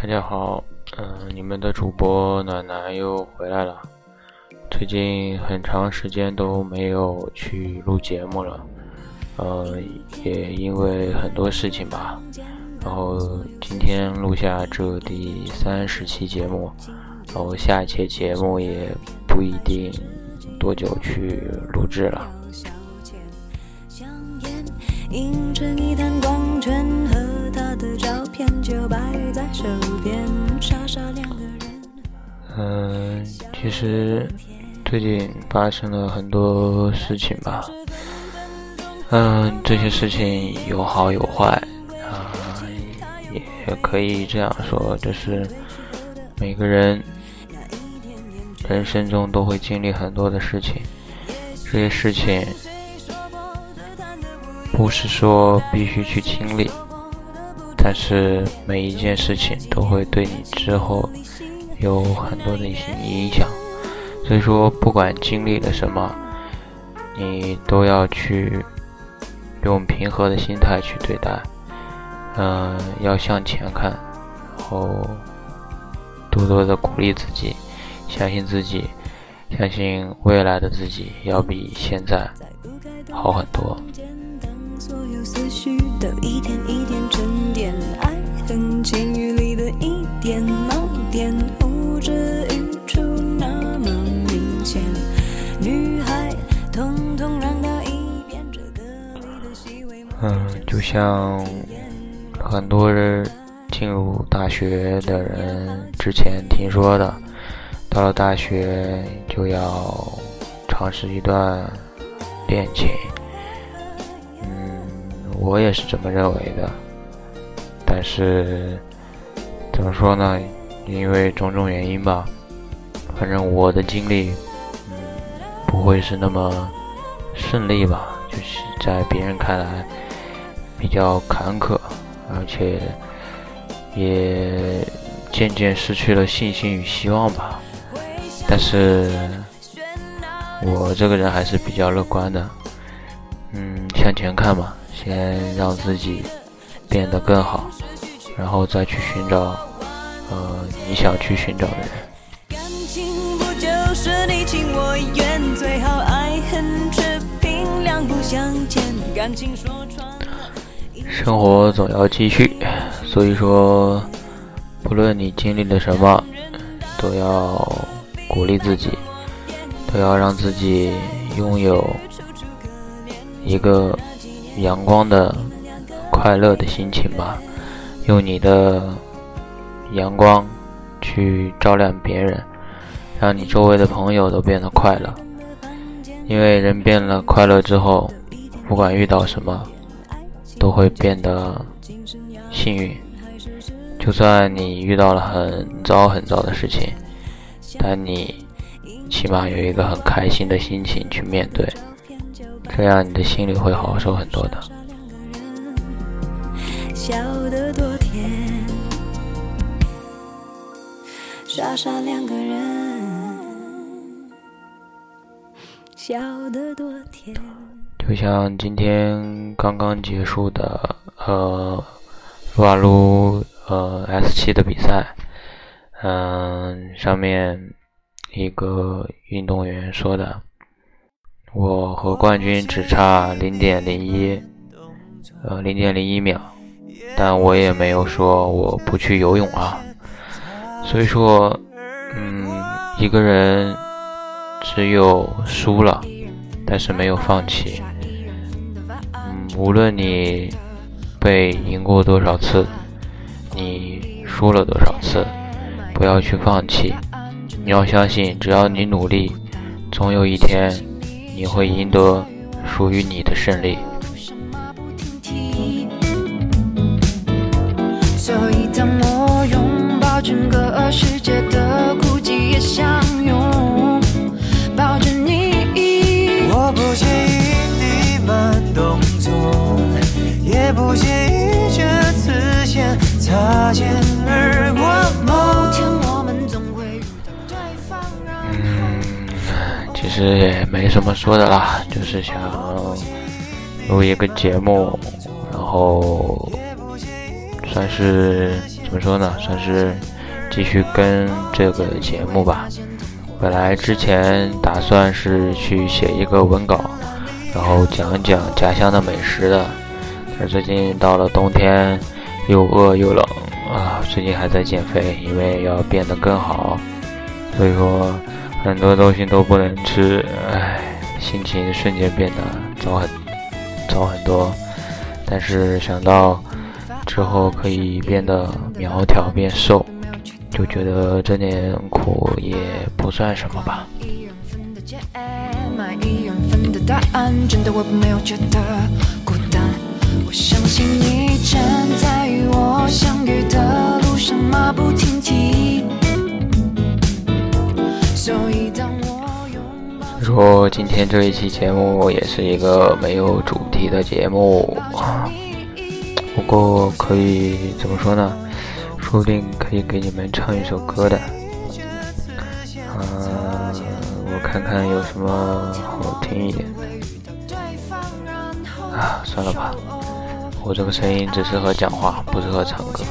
大家好，嗯，你们的主播暖暖又回来了。最近很长时间都没有去录节目了，呃，也因为很多事情吧。然后今天录下这第三十期节目，然后下一期节目也不一定多久去录制了。嗯，其实最近发生了很多事情吧。嗯，这些事情有好有坏啊，也可以这样说，就是每个人人生中都会经历很多的事情，这些事情不是说必须去经历。但是每一件事情都会对你之后有很多的一些影响，所以说不管经历了什么，你都要去用平和的心态去对待，嗯，要向前看，然后多多的鼓励自己，相信自己，相信未来的自己要比现在好很多。嗯，就像很多人进入大学的人之前听说的，到了大学就要尝试一段恋情。嗯，我也是这么认为的。但是怎么说呢？因为种种原因吧，反正我的经历，嗯，不会是那么顺利吧。就是在别人看来比较坎坷，而且也渐渐失去了信心与希望吧。但是我这个人还是比较乐观的，嗯，向前看吧，先让自己变得更好。然后再去寻找，呃，你想去寻找的人。生活总要继续，所以说，不论你经历了什么，都要鼓励自己，都要让自己拥有一个阳光的、快乐的心情吧。用你的阳光去照亮别人，让你周围的朋友都变得快乐。因为人变了快乐之后，不管遇到什么，都会变得幸运。就算你遇到了很糟很糟的事情，但你起码有一个很开心的心情去面对，这样你的心里会好受很多的。傻傻两个人，笑得多甜。就像今天刚刚结束的呃撸啊撸呃 S 七的比赛，嗯，上面一个运动员说的，我和冠军只差零点零一，呃，零点零一秒。但我也没有说我不去游泳啊，所以说，嗯，一个人只有输了，但是没有放弃。嗯，无论你被赢过多少次，你输了多少次，不要去放弃。你要相信，只要你努力，总有一天你会赢得属于你的胜利。个世界的孤寂也相拥，抱着你。我不介意你慢动作，也不介意这次先擦肩而过。某天我们总会遇到对方嗯，其实也没什么说的啦，就是想录一个节目，然后算是。怎么说呢，算是继续跟这个节目吧。本来之前打算是去写一个文稿，然后讲讲家乡的美食的，但最近到了冬天，又饿又冷啊，最近还在减肥，因为要变得更好，所以说很多东西都不能吃，唉，心情瞬间变得糟很糟很多。但是想到之后可以变得苗条变瘦。就觉得这点苦也不算什么吧。说今天这一期节目也是一个没有主题的节目，不过可以怎么说呢？说不定可以给你们唱一首歌的，啊，我看看有什么好听一点。的啊，算了吧，我这个声音只适合讲话，不适合唱歌，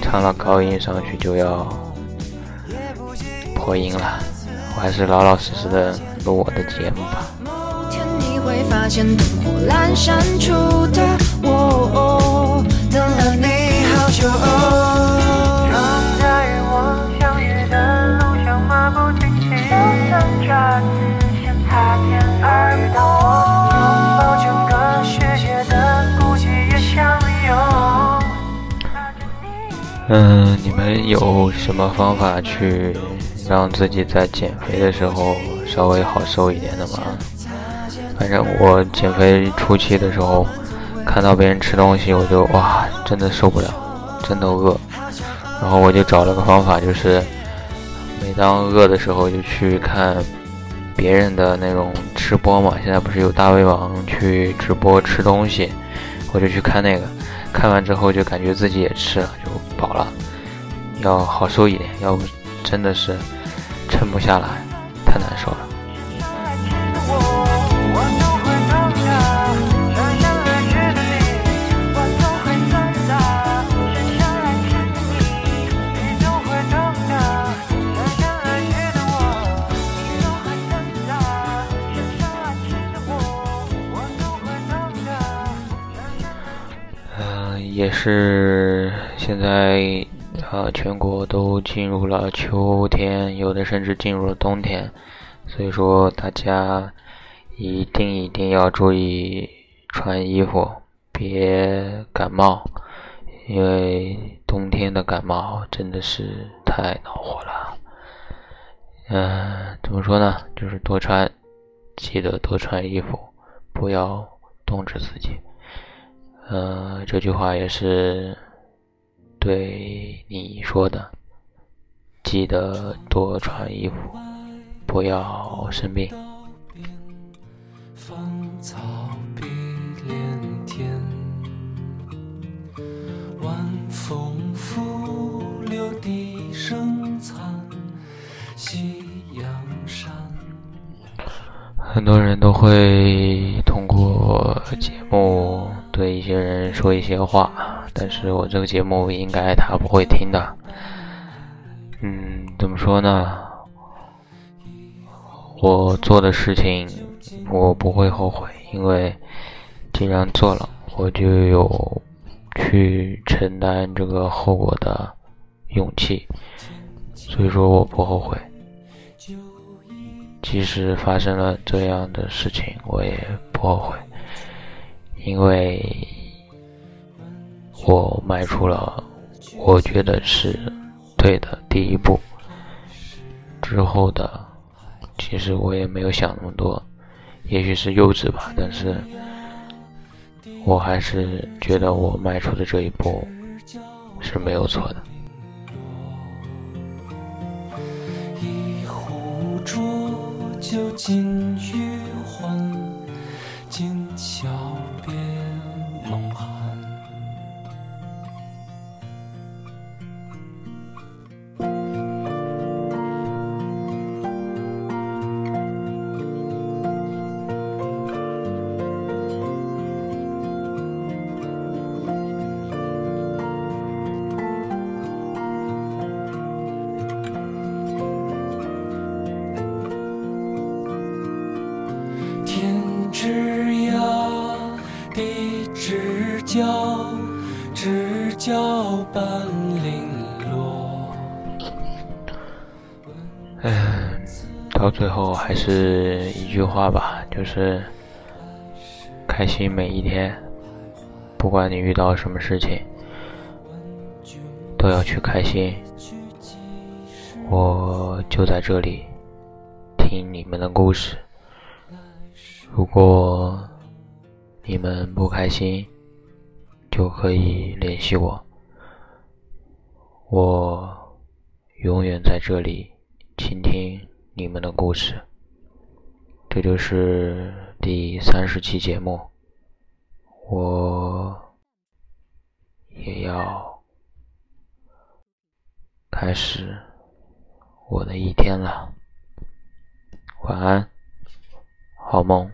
唱了高音上去就要破音了，我还是老老实实的录我的节目吧。等了你好久。哦嗯，你们有什么方法去让自己在减肥的时候稍微好受一点的吗？反正我减肥初期的时候，看到别人吃东西，我就哇，真的受不了，真的饿。然后我就找了个方法，就是每当饿的时候，就去看别人的那种吃播嘛。现在不是有大胃王去直播吃东西，我就去看那个。看完之后就感觉自己也吃了，就饱了，要好受一点，要不真的是撑不下来，太难受了。也是现在，呃，全国都进入了秋天，有的甚至进入了冬天，所以说大家一定一定要注意穿衣服，别感冒，因为冬天的感冒真的是太恼火了。嗯，怎么说呢？就是多穿，记得多穿衣服，不要冻着自己。呃，这句话也是对你说的，记得多穿衣服，不要生病。很多人都会通过节目。对一些人说一些话，但是我这个节目应该他不会听的。嗯，怎么说呢？我做的事情我不会后悔，因为既然做了，我就有去承担这个后果的勇气，所以说我不后悔。即使发生了这样的事情，我也不后悔。因为我迈出了我觉得是对的第一步，之后的其实我也没有想那么多，也许是幼稚吧，但是我还是觉得我迈出的这一步是没有错的。一壶浊酒尽嗯，到最后还是一句话吧，就是开心每一天，不管你遇到什么事情，都要去开心。我就在这里听你们的故事。如果你们不开心，就可以联系我。我永远在这里倾听你们的故事。这就是第三十期节目，我也要开始我的一天了。晚安，好梦。